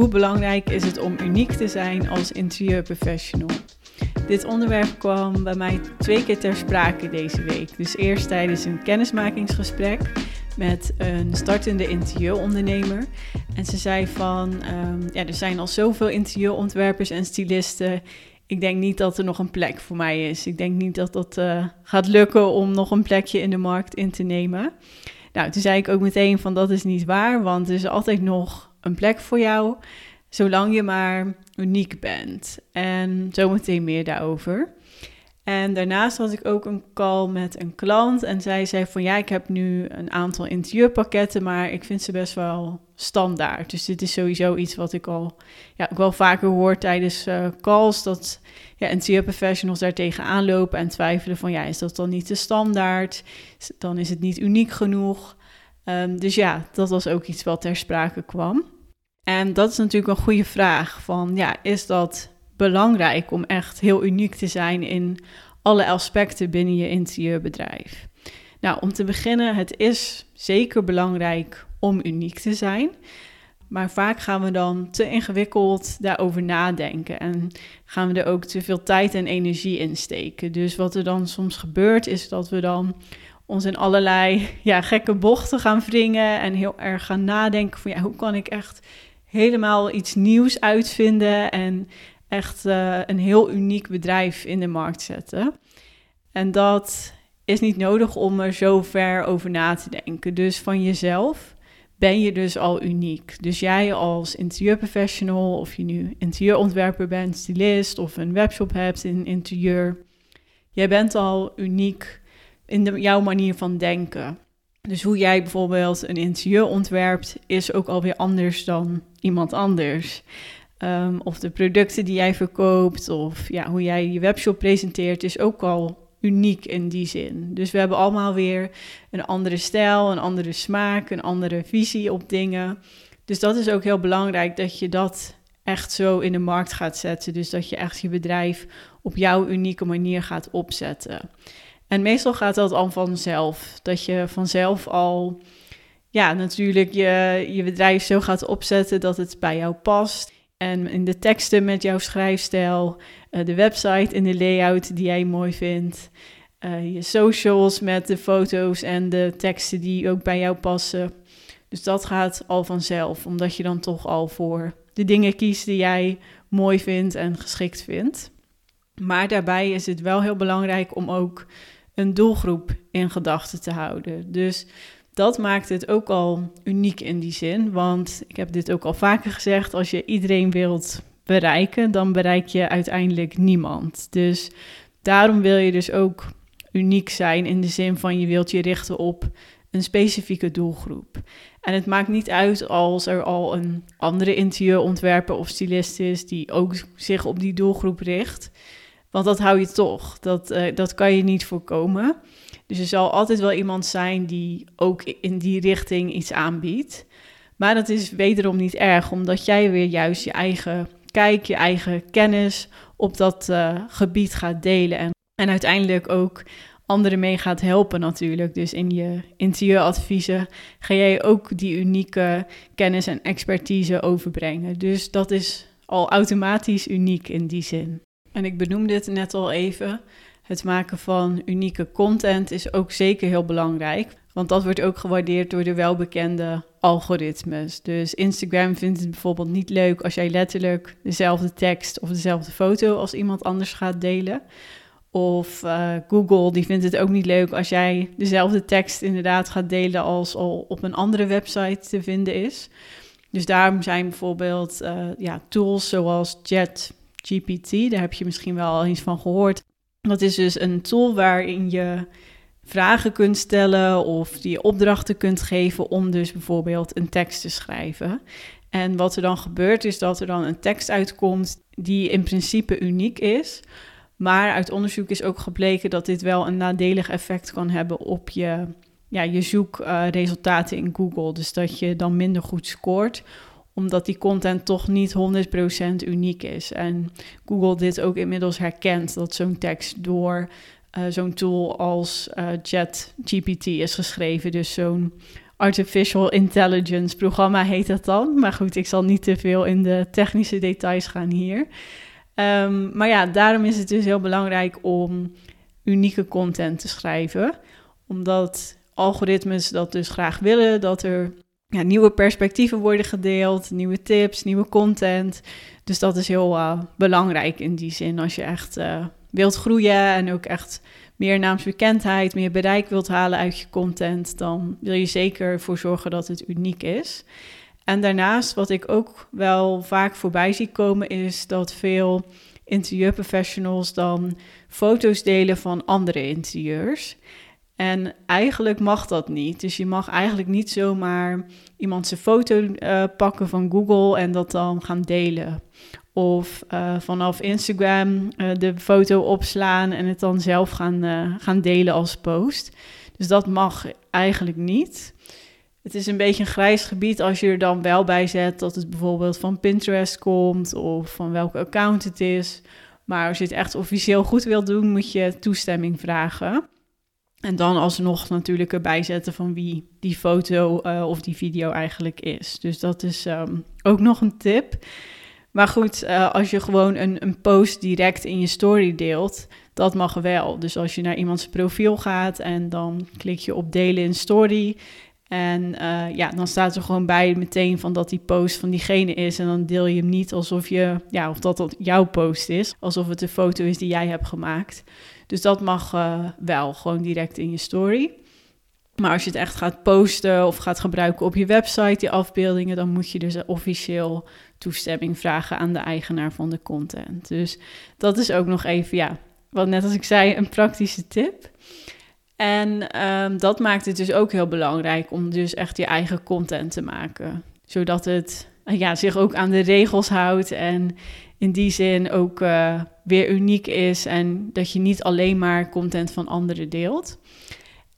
Hoe belangrijk is het om uniek te zijn als interieurprofessional? Dit onderwerp kwam bij mij twee keer ter sprake deze week. Dus eerst tijdens een kennismakingsgesprek met een startende interieurondernemer. En ze zei van, um, ja, er zijn al zoveel interieurontwerpers en stylisten. Ik denk niet dat er nog een plek voor mij is. Ik denk niet dat dat uh, gaat lukken om nog een plekje in de markt in te nemen. Nou, toen zei ik ook meteen van dat is niet waar, want er is altijd nog een plek voor jou, zolang je maar uniek bent. En zometeen meer daarover. En daarnaast had ik ook een call met een klant en zij zei van ja, ik heb nu een aantal interieurpakketten, maar ik vind ze best wel standaard. Dus dit is sowieso iets wat ik al ja, wel vaker hoor tijdens uh, calls, dat ja, daar tegenaan lopen en twijfelen van ja, is dat dan niet te standaard? Dan is het niet uniek genoeg. Um, dus ja, dat was ook iets wat ter sprake kwam. En dat is natuurlijk een goede vraag van ja, is dat belangrijk om echt heel uniek te zijn in alle aspecten binnen je interieurbedrijf? Nou, om te beginnen, het is zeker belangrijk om uniek te zijn. Maar vaak gaan we dan te ingewikkeld daarover nadenken en gaan we er ook te veel tijd en energie in steken. Dus wat er dan soms gebeurt, is dat we dan ons in allerlei ja, gekke bochten gaan wringen en heel erg gaan nadenken van ja, hoe kan ik echt helemaal iets nieuws uitvinden en echt uh, een heel uniek bedrijf in de markt zetten. En dat is niet nodig om er zo ver over na te denken. Dus van jezelf ben je dus al uniek. Dus jij als interieurprofessional, of je nu interieurontwerper bent, stylist of een webshop hebt in interieur, jij bent al uniek in de, jouw manier van denken. Dus hoe jij bijvoorbeeld een interieur ontwerpt, is ook alweer anders dan iemand anders. Um, of de producten die jij verkoopt, of ja, hoe jij je webshop presenteert, is ook al uniek in die zin. Dus we hebben allemaal weer een andere stijl, een andere smaak, een andere visie op dingen. Dus dat is ook heel belangrijk dat je dat echt zo in de markt gaat zetten. Dus dat je echt je bedrijf op jouw unieke manier gaat opzetten. En meestal gaat dat al vanzelf. Dat je vanzelf al, ja, natuurlijk je, je bedrijf zo gaat opzetten dat het bij jou past. En in de teksten met jouw schrijfstijl, uh, de website in de layout die jij mooi vindt. Uh, je socials met de foto's en de teksten die ook bij jou passen. Dus dat gaat al vanzelf, omdat je dan toch al voor de dingen kiest die jij mooi vindt en geschikt vindt. Maar daarbij is het wel heel belangrijk om ook een doelgroep in gedachten te houden. Dus dat maakt het ook al uniek in die zin. Want ik heb dit ook al vaker gezegd: als je iedereen wilt bereiken, dan bereik je uiteindelijk niemand. Dus daarom wil je dus ook uniek zijn in de zin van je wilt je richten op een specifieke doelgroep. En het maakt niet uit als er al een andere interieurontwerper of stylist is die ook zich op die doelgroep richt. Want dat hou je toch. Dat, uh, dat kan je niet voorkomen. Dus er zal altijd wel iemand zijn die ook in die richting iets aanbiedt. Maar dat is wederom niet erg, omdat jij weer juist je eigen kijk, je eigen kennis op dat uh, gebied gaat delen. En, en uiteindelijk ook anderen mee gaat helpen natuurlijk. Dus in je interieuradviezen ga jij ook die unieke kennis en expertise overbrengen. Dus dat is al automatisch uniek in die zin. En ik benoemde het net al even. Het maken van unieke content is ook zeker heel belangrijk. Want dat wordt ook gewaardeerd door de welbekende algoritmes. Dus Instagram vindt het bijvoorbeeld niet leuk als jij letterlijk dezelfde tekst of dezelfde foto als iemand anders gaat delen. Of uh, Google, die vindt het ook niet leuk als jij dezelfde tekst inderdaad gaat delen als al op een andere website te vinden is. Dus daarom zijn bijvoorbeeld uh, ja, tools zoals Chat GPT, daar heb je misschien wel eens van gehoord. Dat is dus een tool waarin je vragen kunt stellen of die opdrachten kunt geven om dus bijvoorbeeld een tekst te schrijven. En wat er dan gebeurt is dat er dan een tekst uitkomt die in principe uniek is. Maar uit onderzoek is ook gebleken dat dit wel een nadelig effect kan hebben op je, ja, je zoekresultaten in Google. Dus dat je dan minder goed scoort omdat die content toch niet 100% uniek is. En Google dit ook inmiddels herkent, dat zo'n tekst door uh, zo'n tool als uh, ChatGPT is geschreven. Dus zo'n artificial intelligence programma heet dat dan. Maar goed, ik zal niet te veel in de technische details gaan hier. Ehm, maar ja, daarom is het dus heel belangrijk om unieke content te schrijven. Omdat algoritmes dat dus graag willen, dat er ja, nieuwe perspectieven worden gedeeld, nieuwe tips, nieuwe content. Dus dat is heel uh, belangrijk in die zin als je echt uh, wilt groeien en ook echt meer naamsbekendheid, meer bereik wilt halen uit je content, dan wil je zeker ervoor zorgen dat het uniek is. En daarnaast, wat ik ook wel vaak voorbij zie komen, is dat veel interieurprofessionals dan foto's delen van andere interieurs. En eigenlijk mag dat niet. Dus je mag eigenlijk niet zomaar iemand zijn foto uh, pakken van Google en dat dan gaan delen. Of uh, vanaf Instagram uh, de foto opslaan en het dan zelf gaan, gaan delen als post. Dus dat mag eigenlijk niet. Het is een beetje een grijs gebied als je er dan wel bij zet dat het bijvoorbeeld van Pinterest komt of van welke account het is. Maar als je het echt officieel goed wilt doen, moet je toestemming vragen. En dan alsnog natuurlijk erbij zetten van wie die foto uh, of die video eigenlijk is. Dus dat is um, ook nog een tip. Maar goed, uh, als je gewoon een, een post direct in je story deelt, dat mag wel. Dus als je naar iemands profiel gaat en dan klik je op delen in story. En uh, ja, dan staat er gewoon bij meteen van dat die post van diegene is. En dan deel je hem niet alsof je, ja, of dat dat jouw post is. Alsof het een foto is die jij hebt gemaakt. Dus dat mag uh, wel gewoon direct in je story. Maar als je het echt gaat posten of gaat gebruiken op je website, die afbeeldingen, dan moet je dus officieel toestemming vragen aan de eigenaar van de content. Dus dat is ook nog even, ja, wat net als ik zei, een praktische tip. En um, dat maakt het dus ook heel belangrijk om dus echt je eigen content te maken. Zodat het ja, zich ook aan de regels houdt en in die zin ook uh, weer uniek is en dat je niet alleen maar content van anderen deelt.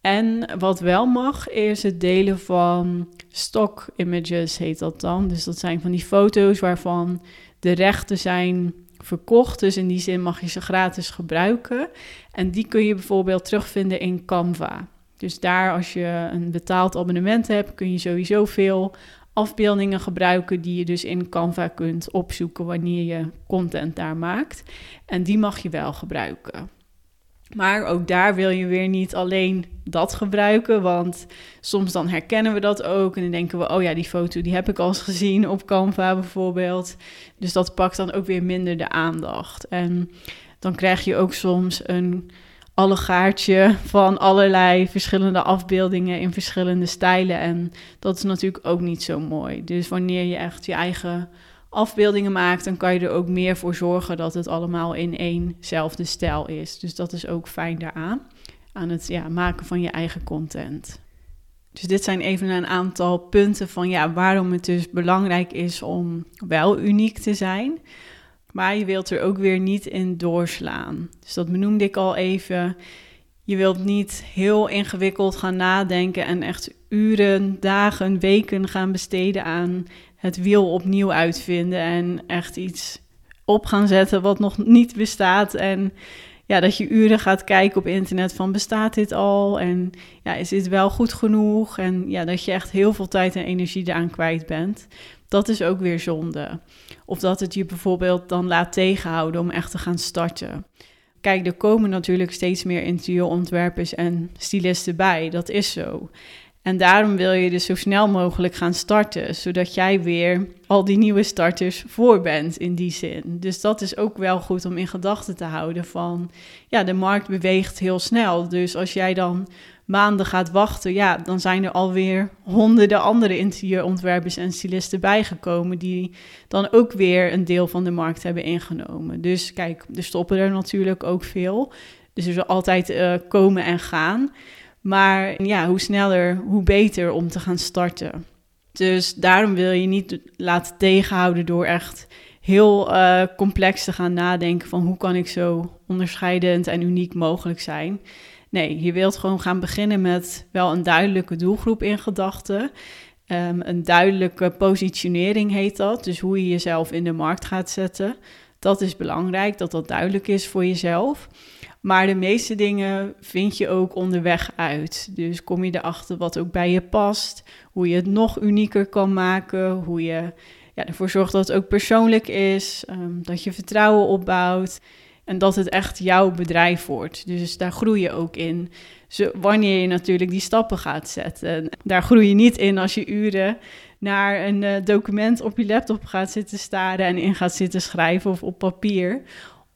En wat wel mag, is het delen van stock images, heet dat dan. Dus dat zijn van die foto's waarvan de rechten zijn verkocht. Dus in die zin mag je ze gratis gebruiken. En die kun je bijvoorbeeld terugvinden in Canva. Dus daar, als je een betaald abonnement hebt, kun je sowieso veel afbeeldingen gebruiken die je dus in Canva kunt opzoeken wanneer je content daar maakt. En die mag je wel gebruiken. Maar ook daar wil je weer niet alleen dat gebruiken, want soms dan herkennen we dat ook en dan denken we, oh ja, die foto die heb ik al eens gezien op Canva bijvoorbeeld. Dus dat pakt dan ook weer minder de aandacht. En dan krijg je ook soms een allegaartje van allerlei verschillende afbeeldingen in verschillende stijlen. En dat is natuurlijk ook niet zo mooi. Dus wanneer je echt je eigen afbeeldingen maakt, dan kan je er ook meer voor zorgen dat het allemaal in éénzelfde stijl is. Dus dat is ook fijn daaraan, aan het ja, maken van je eigen content. Dus dit zijn even een aantal punten van ja, waarom het dus belangrijk is om wel uniek te zijn. Maar je wilt er ook weer niet in doorslaan. Dus dat benoemde ik al even. Je wilt niet heel ingewikkeld gaan nadenken en echt uren, dagen, weken gaan besteden aan het wiel opnieuw uitvinden en echt iets op gaan zetten wat nog niet bestaat. En ja, dat je uren gaat kijken op internet van bestaat dit al en ja, is dit wel goed genoeg? En ja, dat je echt heel veel tijd en energie eraan kwijt bent. Dat is ook weer zonde. Of dat het je bijvoorbeeld dan laat tegenhouden om echt te gaan starten. Kijk, er komen natuurlijk steeds meer interieurontwerpers en stylisten bij. Dat is zo. En daarom wil je dus zo snel mogelijk gaan starten, zodat jij weer al die nieuwe starters voor bent in die zin. Dus dat is ook wel goed om in gedachten te houden van, ja, de markt beweegt heel snel. Dus als jij dan maanden gaat wachten, ja, dan zijn er alweer honderden andere interieurontwerpers en stylisten bijgekomen die dan ook weer een deel van de markt hebben ingenomen. Dus kijk, er stoppen er natuurlijk ook veel. Dus er zal altijd uh, komen en gaan. Maar ja, hoe sneller, hoe beter om te gaan starten. Dus daarom wil je niet laten tegenhouden door echt heel uh, complex te gaan nadenken van hoe kan ik zo onderscheidend en uniek mogelijk zijn. Nee, je wilt gewoon gaan beginnen met wel een duidelijke doelgroep in gedachten. Um, een duidelijke positionering heet dat. Dus hoe je jezelf in de markt gaat zetten. Dat is belangrijk, dat dat duidelijk is voor jezelf. Maar de meeste dingen vind je ook onderweg uit. Dus kom je erachter wat ook bij je past, hoe je het nog unieker kan maken, hoe je ja, ervoor zorgt dat het ook persoonlijk is, ehm, dat je vertrouwen opbouwt en dat het echt jouw bedrijf wordt. Dus daar groei je ook in. wanneer je natuurlijk die stappen gaat zetten. Daar groei je niet in als je uren naar een eh, document op je laptop gaat zitten staren en in gaat zitten schrijven of op papier.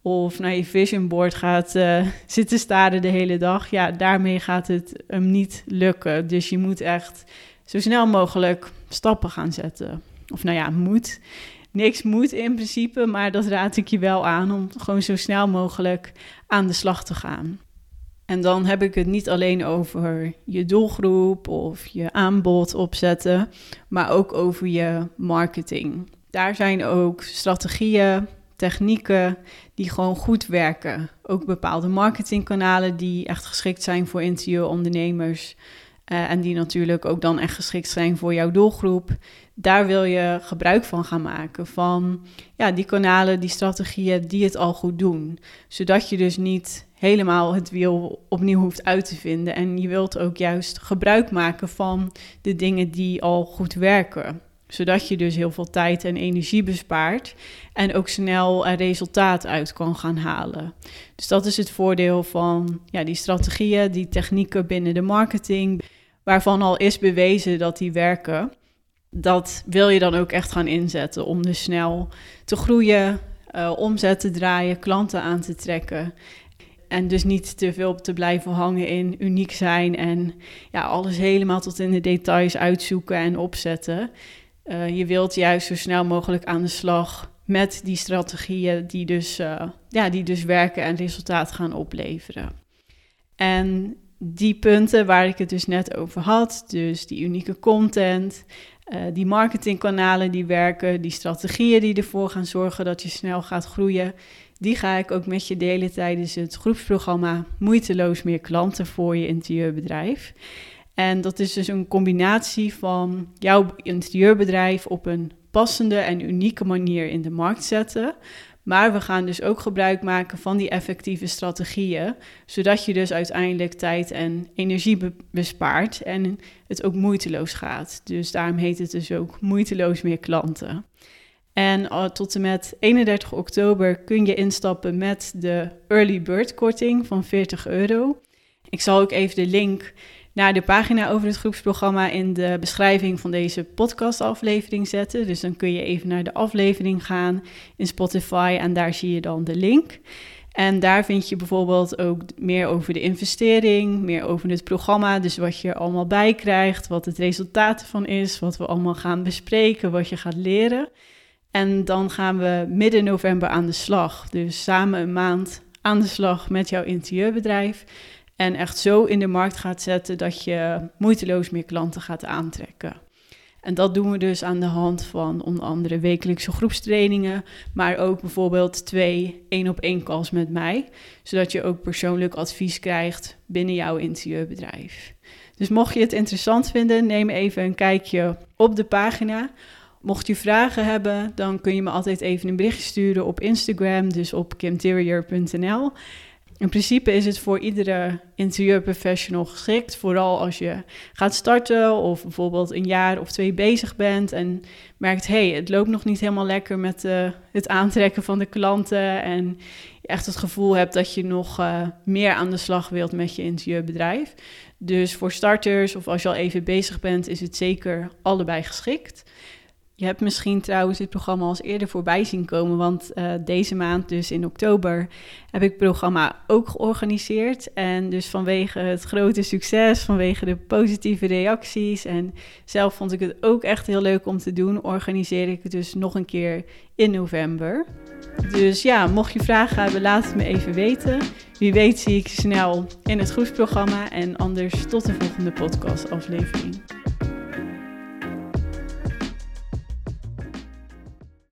Of naar je vision board gaat uh, zitten staren de hele dag. Ja, daarmee gaat het hem niet lukken. Dus je moet echt zo snel mogelijk stappen gaan zetten. Of nou ja, moet. Niks moet in principe, maar dat raad ik je wel aan om gewoon zo snel mogelijk aan de slag te gaan. En dan heb ik het niet alleen over je doelgroep of je aanbod opzetten, maar ook over je marketing. Daar zijn ook strategieën, technieken die gewoon goed werken. Ook bepaalde marketingkanalen die echt geschikt zijn voor interieurondernemers. Uh, en die natuurlijk ook dan echt geschikt zijn voor jouw doelgroep. Daar wil je gebruik van gaan maken. Van ja, die kanalen, die strategieën die het al goed doen. Zodat je dus niet helemaal het wiel opnieuw hoeft uit te vinden. En je wilt ook juist gebruik maken van de dingen die al goed werken. Zodat je dus heel veel tijd en energie bespaart en ook snel een resultaat uit kan gaan halen. Dus dat is het voordeel van ja, die strategieën, die technieken binnen de marketing, waarvan al is bewezen dat die werken. Dat wil je dan ook echt gaan inzetten om dus snel te groeien, uh, omzet te draaien, klanten aan te trekken. En dus niet te veel te blijven hangen in uniek zijn en ja, alles helemaal tot in de details uitzoeken en opzetten. Uh, je wilt juist zo snel mogelijk aan de slag met die strategieën die dus, uh, ja, die dus werken en resultaat gaan opleveren. En die punten waar ik het dus net over had, dus die unieke content, uh, die marketingkanalen die werken, die strategieën die ervoor gaan zorgen dat je snel gaat groeien, die ga ik ook met je delen tijdens het groepsprogramma Moeiteloos meer klanten voor je interieurbedrijf. En dat is dus een combinatie van jouw interieurbedrijf op een passende en unieke manier in de markt zetten. Maar we gaan dus ook gebruik maken van die effectieve strategieën, zodat je dus uiteindelijk tijd en energie bespaart en het ook moeiteloos gaat. Dus daarom heet het dus ook moeiteloos meer klanten. En uh, tot en met 31 oktober kun je instappen met de early bird korting van 40 euro. Ik zal ook even de link naar de pagina over het groepsprogramma in de beschrijving van deze podcastaflevering zetten. Dus dan kun je even naar de aflevering gaan in Spotify en daar zie je dan de link. En daar vind je bijvoorbeeld ook meer over de investering, meer over het programma, dus wat je er allemaal bij krijgt, wat het resultaat ervan is, wat we allemaal gaan bespreken, wat je gaat leren. En dan gaan we midden november aan de slag. Dus samen een maand aan de slag met jouw interieurbedrijf. En echt zo in de markt gaat zetten dat je moeiteloos meer klanten gaat aantrekken. En dat doen we dus aan de hand van onder andere wekelijkse groepstrainingen, maar ook bijvoorbeeld twee één op één calls met mij, zodat je ook persoonlijk advies krijgt binnen jouw interieurbedrijf. Dus mocht je het interessant vinden, neem even een kijkje op de pagina. Mocht je vragen hebben, dan kun je me altijd even een berichtje sturen op Instagram, dus op kimterior.nl. In principe is het voor iedere interieurprofessional geschikt. Vooral als je gaat starten of bijvoorbeeld een jaar of twee bezig bent en merkt, hé, hey, het loopt nog niet helemaal lekker met uh, het aantrekken van de klanten. En je echt het gevoel hebt dat je nog uh, meer aan de slag wilt met je interieurbedrijf. Dus voor starters of als je al even bezig bent, is het zeker allebei geschikt. Je hebt misschien trouwens dit programma al eerder voorbij zien komen, want uh, deze maand, dus in oktober, heb ik het programma ook georganiseerd. En dus vanwege het grote succes, vanwege de positieve reacties en zelf vond ik het ook echt heel leuk om te doen, organiseer ik het dus nog een keer in november. Dus ja, mocht je vragen hebben, laat het me even weten. Wie weet zie ik je snel in het groepsprogramma en anders tot de volgende podcastaflevering.